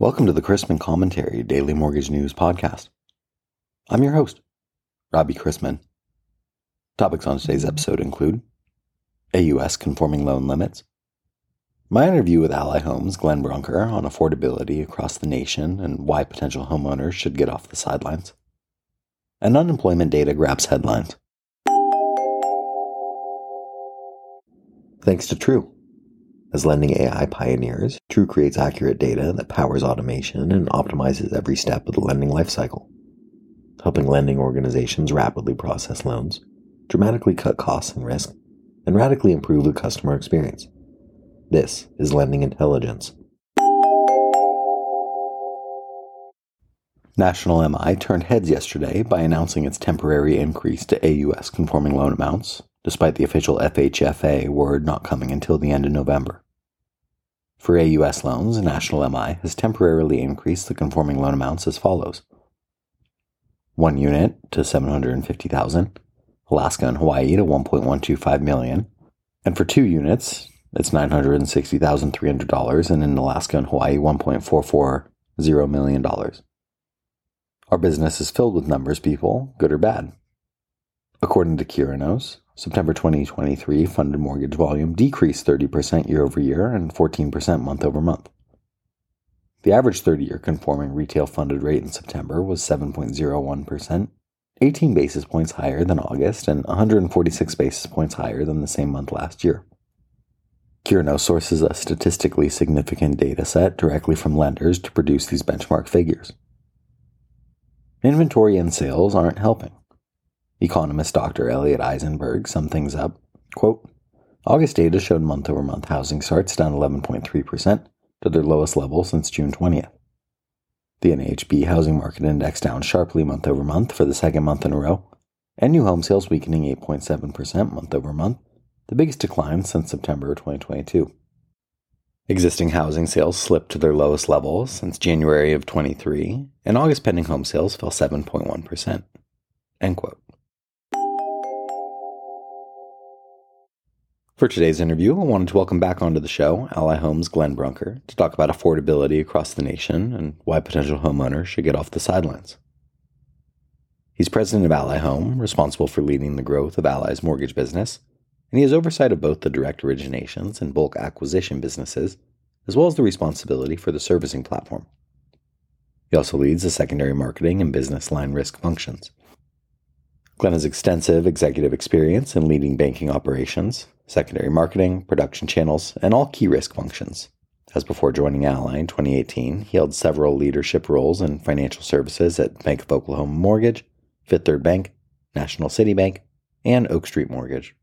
Welcome to the Chrisman Commentary Daily Mortgage News Podcast. I'm your host, Robbie Chrisman. Topics on today's mm-hmm. episode include AUS conforming loan limits, my interview with Ally Homes Glenn Brunker on affordability across the nation and why potential homeowners should get off the sidelines, and unemployment data grabs headlines. Thanks to True. As lending AI pioneers, True creates accurate data that powers automation and optimizes every step of the lending lifecycle, helping lending organizations rapidly process loans, dramatically cut costs and risk, and radically improve the customer experience. This is lending intelligence. National MI turned heads yesterday by announcing its temporary increase to AUS conforming loan amounts, despite the official FHFA word not coming until the end of November. For AUS loans, National MI has temporarily increased the conforming loan amounts as follows. One unit to 750,000, Alaska and Hawaii to 1.125 million, and for two units, it's $960,300 and in Alaska and Hawaii $1.440 million. Our business is filled with numbers, people, good or bad. According to Curinos, September 2023 funded mortgage volume decreased 30% year over year and 14% month over month. The average 30 year conforming retail funded rate in September was 7.01%, 18 basis points higher than August and 146 basis points higher than the same month last year. Curinos sources a statistically significant data set directly from lenders to produce these benchmark figures. Inventory and sales aren't helping. Economist Dr. Elliot Eisenberg summed things up. Quote, August data showed month over month housing starts down 11.3% to their lowest level since June 20th. The NAHB Housing Market Index down sharply month over month for the second month in a row, and new home sales weakening 8.7% month over month, the biggest decline since September 2022. Existing housing sales slipped to their lowest level since January of 23, and August pending home sales fell 7.1%. End quote. For today's interview, I wanted to welcome back onto the show Ally Homes Glenn Brunker to talk about affordability across the nation and why potential homeowners should get off the sidelines. He's president of Ally Home, responsible for leading the growth of Ally's mortgage business, and he has oversight of both the direct originations and bulk acquisition businesses, as well as the responsibility for the servicing platform. He also leads the secondary marketing and business line risk functions. Glenn has extensive executive experience in leading banking operations, secondary marketing, production channels, and all key risk functions. As before joining Ally in 2018, he held several leadership roles in financial services at Bank of Oklahoma Mortgage, Fifth Third Bank, National City Bank, and Oak Street Mortgage.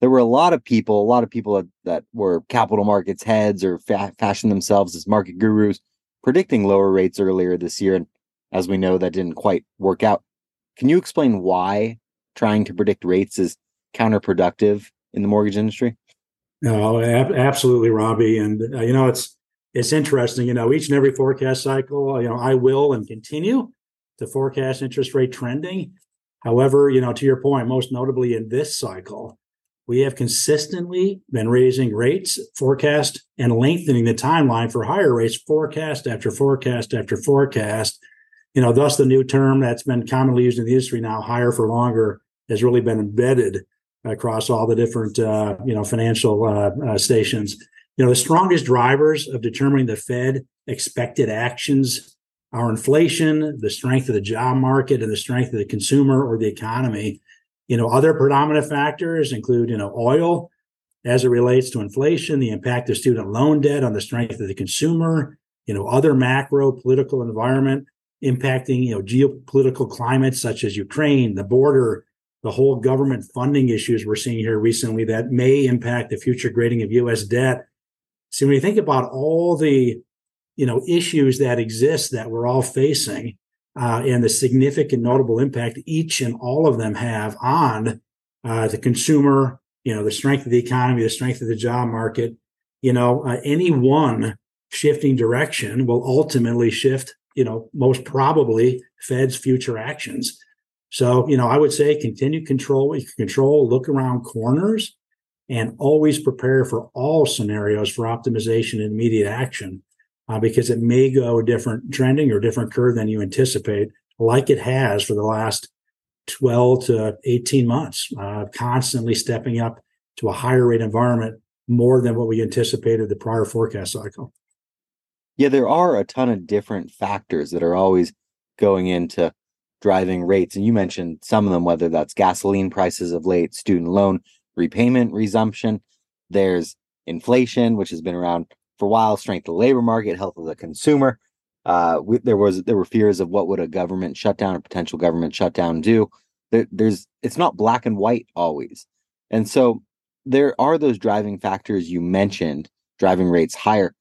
There were a lot of people, a lot of people that, were capital markets heads or fa- fashioned themselves as market gurus, predicting lower rates earlier this year. And as we know, that didn't quite work out. Can you explain why trying to predict rates is counterproductive in the mortgage industry? No, ab- absolutely, Robbie. And uh, you know, it's it's interesting. You know, each and every forecast cycle, you know, I will and continue to forecast interest rate trending. However, you know, to your point, most notably in this cycle, we have consistently been raising rates, forecast, and lengthening the timeline for higher rates, forecast after forecast after forecast you know, thus the new term that's been commonly used in the industry now, higher for longer, has really been embedded across all the different, uh, you know, financial uh, uh, stations. You know, the strongest drivers of determining the Fed expected actions are inflation, the strength of the job market, and the strength of the consumer or the economy. You know, other predominant factors include, you know, oil as it relates to inflation, the impact of student loan debt on the strength of the consumer, you know, other macro political environment impacting you know geopolitical climates such as Ukraine, the border, the whole government funding issues we're seeing here recently that may impact the future grading of U.S. debt. So when you think about all the you know issues that exist that we're all facing uh, and the significant notable impact each and all of them have on uh, the consumer, you know, the strength of the economy, the strength of the job market, you know, uh, any one shifting direction will ultimately shift you know, most probably Fed's future actions. So, you know, I would say continue control, control, look around corners, and always prepare for all scenarios for optimization and immediate action. uh, because it may go a different trending or different curve than you anticipate, like it has for the last 12 to 18 months, uh, constantly stepping up to a higher rate environment more than what we anticipated the prior forecast cycle. Yeah, there are a ton of different factors that are always going into driving rates. And you mentioned some of them, whether that's gasoline prices of late, student loan repayment resumption. There's inflation, which has been around for a while, strength of the labor market, health of the consumer. Uh, we, there was there were fears of what would a government shutdown or potential government shutdown do. There, there's it's not black and white always, and so there are those driving factors you mentioned driving rates higher.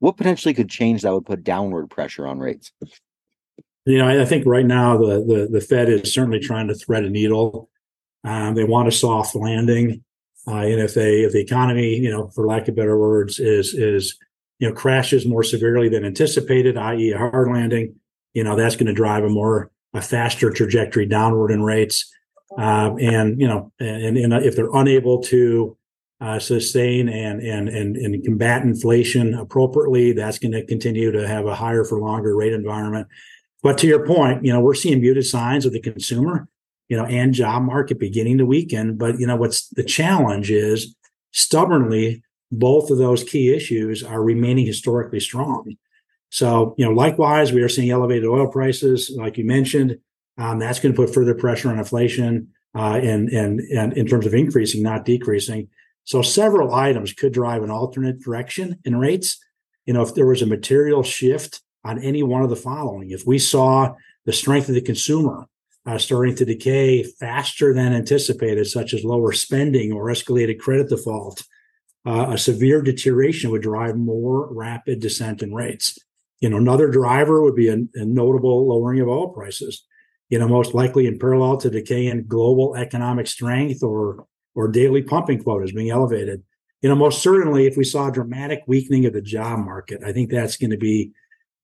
What potentially could change that would put downward pressure on rates? You know, I think right now the the, the Fed is certainly trying to thread a needle. Um, they want a soft landing, uh, and if they if the economy, you know, for lack of better words, is is you know crashes more severely than anticipated, i.e., a hard landing, you know, that's going to drive a more a faster trajectory downward in rates. Um, and you know, and, and if they're unable to uh, sustain and, and and and combat inflation appropriately, that's going to continue to have a higher for longer rate environment. But to your point, you know, we're seeing muted signs of the consumer, you know, and job market beginning to weaken. But, you know, what's the challenge is stubbornly, both of those key issues are remaining historically strong. So, you know, likewise, we are seeing elevated oil prices, like you mentioned. Um, that's going to put further pressure on inflation uh, and, and, and in terms of increasing, not decreasing. So, several items could drive an alternate direction in rates. You know, if there was a material shift on any one of the following. If we saw the strength of the consumer uh, starting to decay faster than anticipated, such as lower spending or escalated credit default, uh, a severe deterioration would drive more rapid descent in rates. You know, another driver would be a, a notable lowering of oil prices. You know, most likely in parallel to decay in global economic strength or or daily pumping quotas being elevated. You know, most certainly, if we saw a dramatic weakening of the job market, I think that's going to be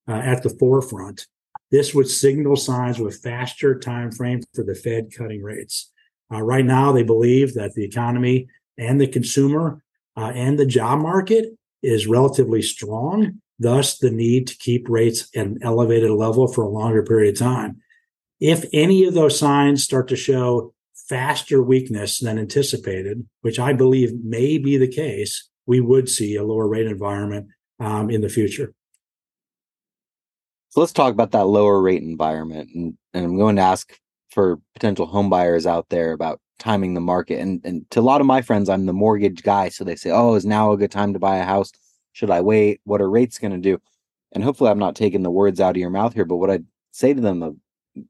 uh, at the forefront. This would signal signs a faster time frame for the Fed cutting rates. Uh, right now, they believe that the economy and the consumer uh, and the job market is relatively strong. Thus, the need to keep rates at an elevated level for a longer period of time. If any of those signs start to show faster weakness than anticipated, which I believe may be the case, we would see a lower rate environment um, in the future. So let's talk about that lower rate environment. And, and I'm going to ask for potential home buyers out there about timing the market. And, and to a lot of my friends, I'm the mortgage guy. So they say, oh, is now a good time to buy a house? Should I wait? What are rates going to do? And hopefully, I'm not taking the words out of your mouth here. But what I'd say to them, the,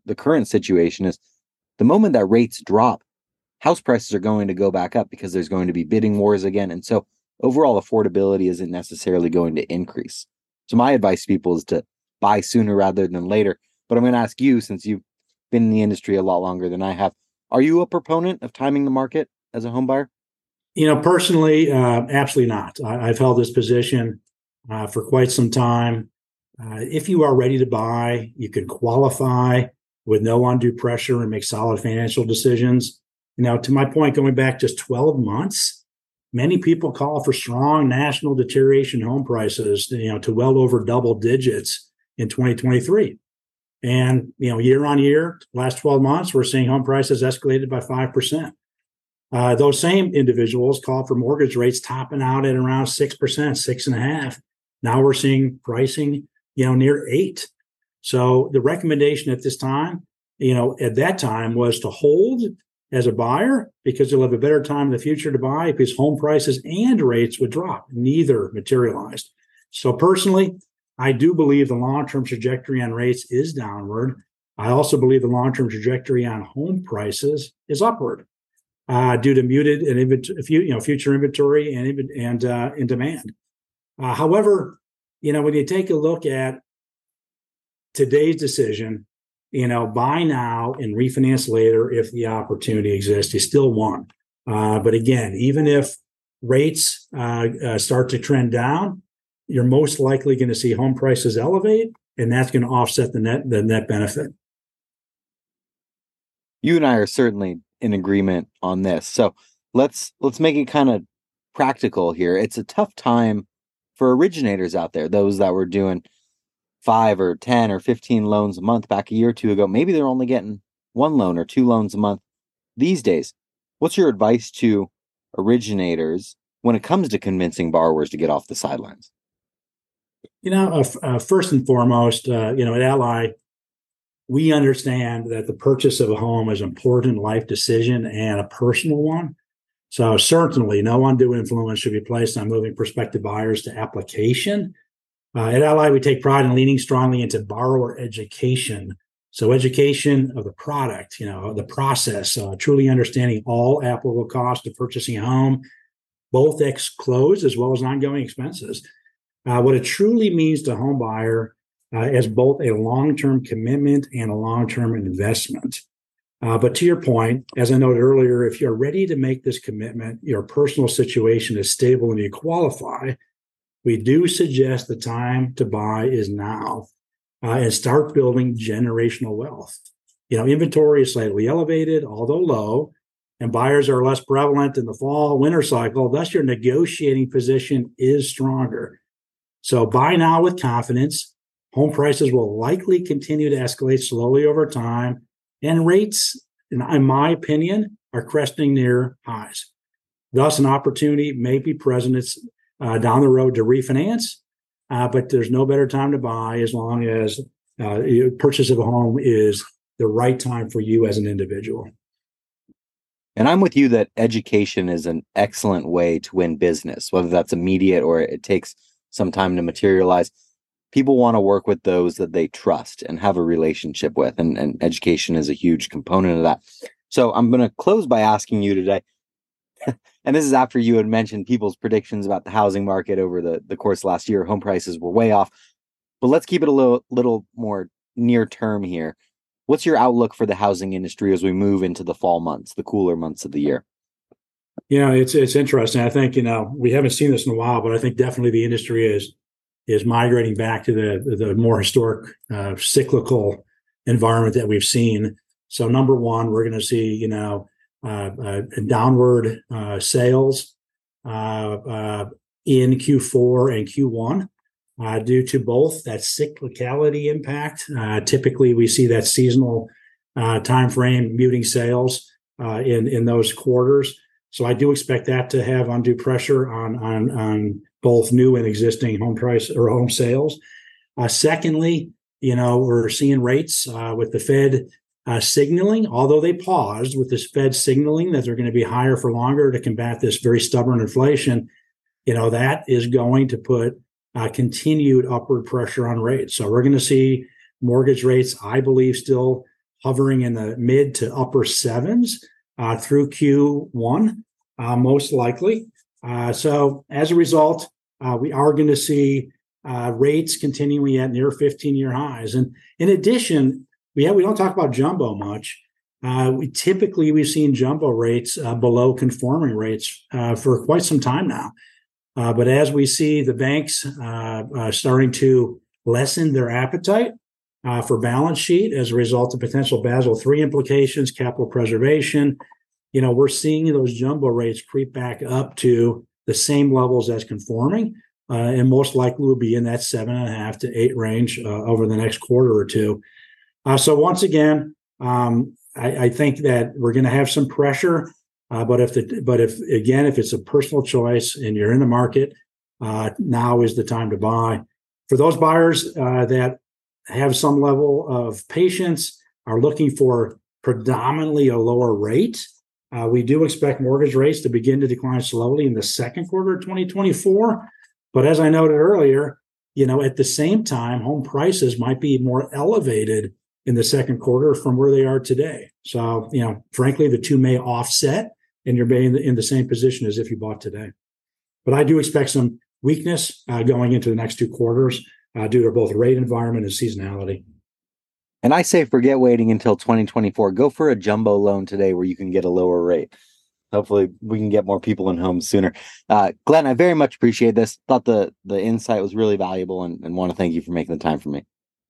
the current situation is the moment that rates drop, house prices are going to go back up because there's going to be bidding wars again. And so overall affordability isn't necessarily going to increase. So my advice to people is to buy sooner rather than later. But I'm going to ask you, since you've been in the industry a lot longer than I have, are you a proponent of timing the market as a home buyer? You know, personally, uh, absolutely not. I, have held this position uh, for quite some time. Uh, if you are ready to buy, you can qualify with no undue pressure and make solid financial decisions. Now, to my point, going back just 12 months, many people call for strong national deterioration home prices, you know, to well over double digits in 2023. And, you know, year on year, last 12 months, we're seeing home prices escalated by 5%. Uh, those same individuals call for mortgage rates topping out at around 6%, six and a half. Now we're seeing pricing, you know, near eight. So the recommendation at this time, you know, at that time was to hold as a buyer because you'll have a better time in the future to buy because home prices and rates would drop. Neither materialized. So personally, I do believe the long term trajectory on rates is downward. I also believe the long term trajectory on home prices is upward uh, due to muted and you know future inventory and and uh, in demand. Uh, however, you know when you take a look at today's decision, you know buy now and refinance later if the opportunity exists. You still won. Uh, but again, even if rates uh, uh, start to trend down, you're most likely going to see home prices elevate, and that's going to offset the net the net benefit. You and I are certainly in agreement on this. So let's let's make it kind of practical here. It's a tough time for originators out there, those that were doing five or 10 or 15 loans a month back a year or two ago, maybe they're only getting one loan or two loans a month these days. What's your advice to originators when it comes to convincing borrowers to get off the sidelines? You know, uh, uh, first and foremost, uh, you know, at Ally, we understand that the purchase of a home is an important life decision and a personal one. So certainly, no undue influence should be placed on moving prospective buyers to application. Uh, at Ally, we take pride in leaning strongly into borrower education. So education of the product, you know, the process, uh, truly understanding all applicable costs of purchasing a home, both ex close as well as ongoing expenses. Uh, what it truly means to home buyer uh, as both a long-term commitment and a long-term investment. Uh, but to your point, as I noted earlier, if you're ready to make this commitment, your personal situation is stable and you qualify, we do suggest the time to buy is now uh, and start building generational wealth. You know, inventory is slightly elevated, although low, and buyers are less prevalent in the fall winter cycle. Thus, your negotiating position is stronger. So buy now with confidence Home prices will likely continue to escalate slowly over time, and rates, in, my opinion, are cresting near highs. Thus, an opportunity may be present uh, down the road to refinance, uh, but there's no better time to buy as long as uh, purchase of a home is the right time for you as an individual. And I'm with you that education is an excellent way to win business, whether that's immediate or it takes some time to materialize people want to work with those that they trust and have a relationship with and, and education is a huge component of that so i'm going to close by asking you today and this is after you had mentioned people's predictions about the housing market over the, the course last year. Home prices were way off. But let's keep it a little little more near term here. What's your outlook for the housing industry as we move into the fall months the cooler months of the year? Yeah it's it's interesting. I think you know we haven't seen this in a while but i think definitely the industry is is migrating back to the the more historic uh, cyclical environment that we've seen. So number one, we're going to see you know downward uh, sales uh, uh, in Q4 and Q1 due to both that cyclicality impact. typically, we see that seasonal time frame muting sales in in those quarters. So I do expect that to have undue pressure on on on both new and existing home price or home sales. Uh, secondly, you know, we're seeing rates uh, with the Fed uh, signaling, although they paused with this Fed signaling that they're going to be higher for longer to combat this very stubborn inflation. You know, that is going to put uh, continued upward pressure on rates. So we're going to see mortgage rates, I believe, still hovering in the mid to upper sevens uh, through Q1, uh, most likely. so as a result, uh, we are going to see uh, rates continuing at near 15 year highs. And in addition, have, we don't talk about jumbo much. Uh, we typically we've seen jumbo rates uh, below conforming rates uh, for quite some time now. Uh, but as we see the banks starting to lessen their appetite for balance sheet as a result of potential Basel III implications, capital preservation, you know, we're seeing those jumbo rates creep back up to the same levels as conforming, uh, and most likely will be in that seven and a half to eight range uh, over the next quarter or two. Uh, so once again, um, I, I, think that we're going to have some pressure, uh, but if the but if again if it's a personal choice and you're in the market, uh, now is the time to buy. For those buyers uh, that have some level of patience, are looking for predominantly a lower rate. Uh, we do expect mortgage rates to begin to decline slowly in the second quarter of 2024. But as I noted earlier, you know, at the same time, home prices might be more elevated in the second quarter from where they are today. So, you know, frankly, the two may offset and you're being in the same position as if you bought today. But I do expect some weakness uh, going into the next two quarters uh, due to both rate environment and seasonality. And I say forget waiting until 2024. Go for a jumbo loan today where you can get a lower rate. Hopefully, we can get more people in homes sooner. Uh, Glenn, I very much appreciate this. Thought the the insight was really valuable, and, and want to thank you for making the time for me.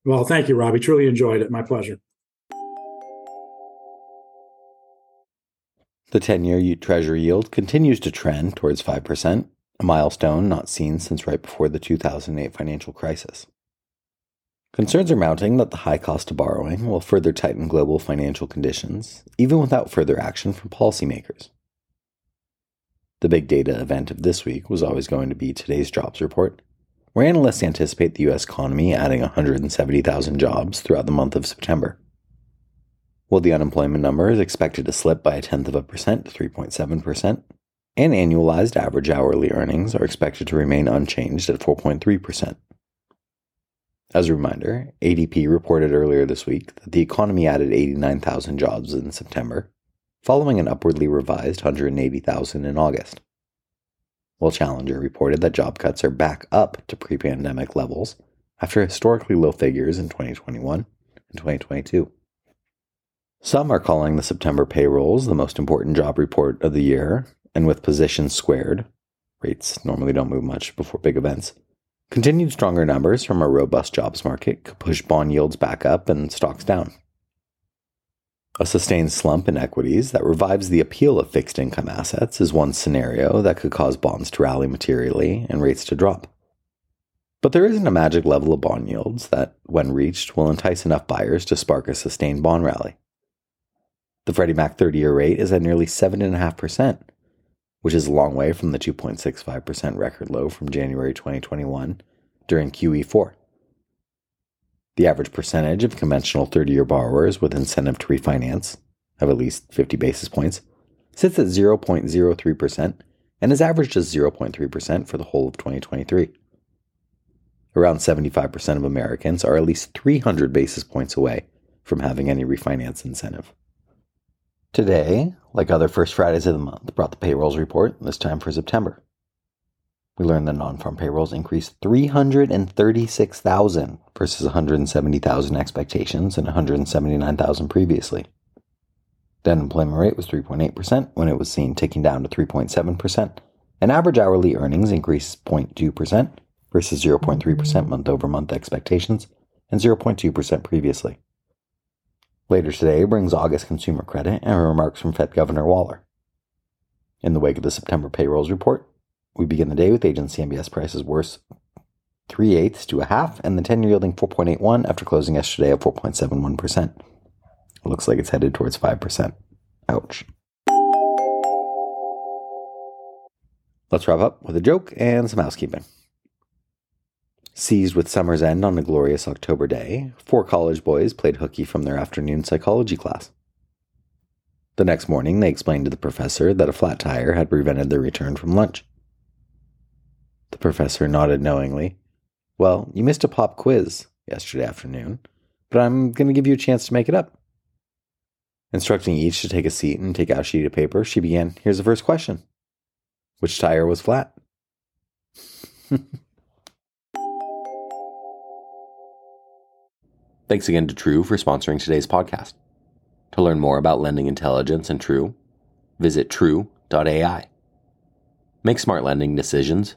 Well, thank you, Robbie. Truly enjoyed it. My pleasure. The 10 year Treasury yield continues to trend towards 5%, a milestone not seen since right before the 2008 financial crisis. Concerns are mounting that the high cost of borrowing will further tighten global financial conditions, even without further action from policymakers. The big data event of this week was always going to be today's jobs report, where analysts anticipate the U.S. economy adding 170,000 jobs throughout the month of September. While the unemployment number is expected to slip by a tenth of a percent to 3.7%, and annualized average hourly earnings are expected to remain unchanged at 4.3%. As a reminder, ADP reported earlier this week that the economy added 89,000 jobs in September, following an upwardly revised 180,000 in August while Challenger reported that job cuts are back up to pre pandemic levels after historically low figures in 2021 and 2022. Some are calling the September payrolls the most important job report of the year, and with positions squared, rates normally don't move much before big events. Continued stronger numbers from a robust jobs market could push bond yields back up and stocks down. A sustained slump in equities that revives the appeal of fixed income assets is one scenario that could cause bonds to rally materially and rates to drop. But there isn't a magic level of bond yields that, when reached, will entice enough buyers to spark a sustained bond rally. The Freddie Mac 30 year rate is at nearly 7.5%, which is a long way from the 2.65% record low from January 2021 during QE4. The average percentage of conventional 30 year borrowers with incentive to refinance, of at least 50 basis points, sits at 0.03% and has averaged as 0.3% for the whole of 2023. Around 75% of Americans are at least 300 basis points away from having any refinance incentive. Today, like other first Fridays of the month, brought the payrolls report, this time for September. We learned that non-farm payrolls increased 336,000 versus 170,000 expectations and 179,000 previously. The unemployment rate was 3.8% when it was seen ticking down to 3.7%, and average hourly earnings increased 0.2% versus 0.3% month over month expectations and 0.2% previously. Later today brings August consumer credit and remarks from Fed Governor Waller. In the wake of the September payrolls report, we begin the day with agency MBS prices worse three eighths to a half, and the 10 year yielding 4.81 after closing yesterday at 4.71%. It looks like it's headed towards 5%. Ouch. Let's wrap up with a joke and some housekeeping. Seized with summer's end on a glorious October day, four college boys played hooky from their afternoon psychology class. The next morning, they explained to the professor that a flat tire had prevented their return from lunch. The professor nodded knowingly. Well, you missed a pop quiz yesterday afternoon, but I'm going to give you a chance to make it up. Instructing each to take a seat and take out a sheet of paper, she began Here's the first question Which tire was flat? Thanks again to True for sponsoring today's podcast. To learn more about lending intelligence and True, visit true.ai. Make smart lending decisions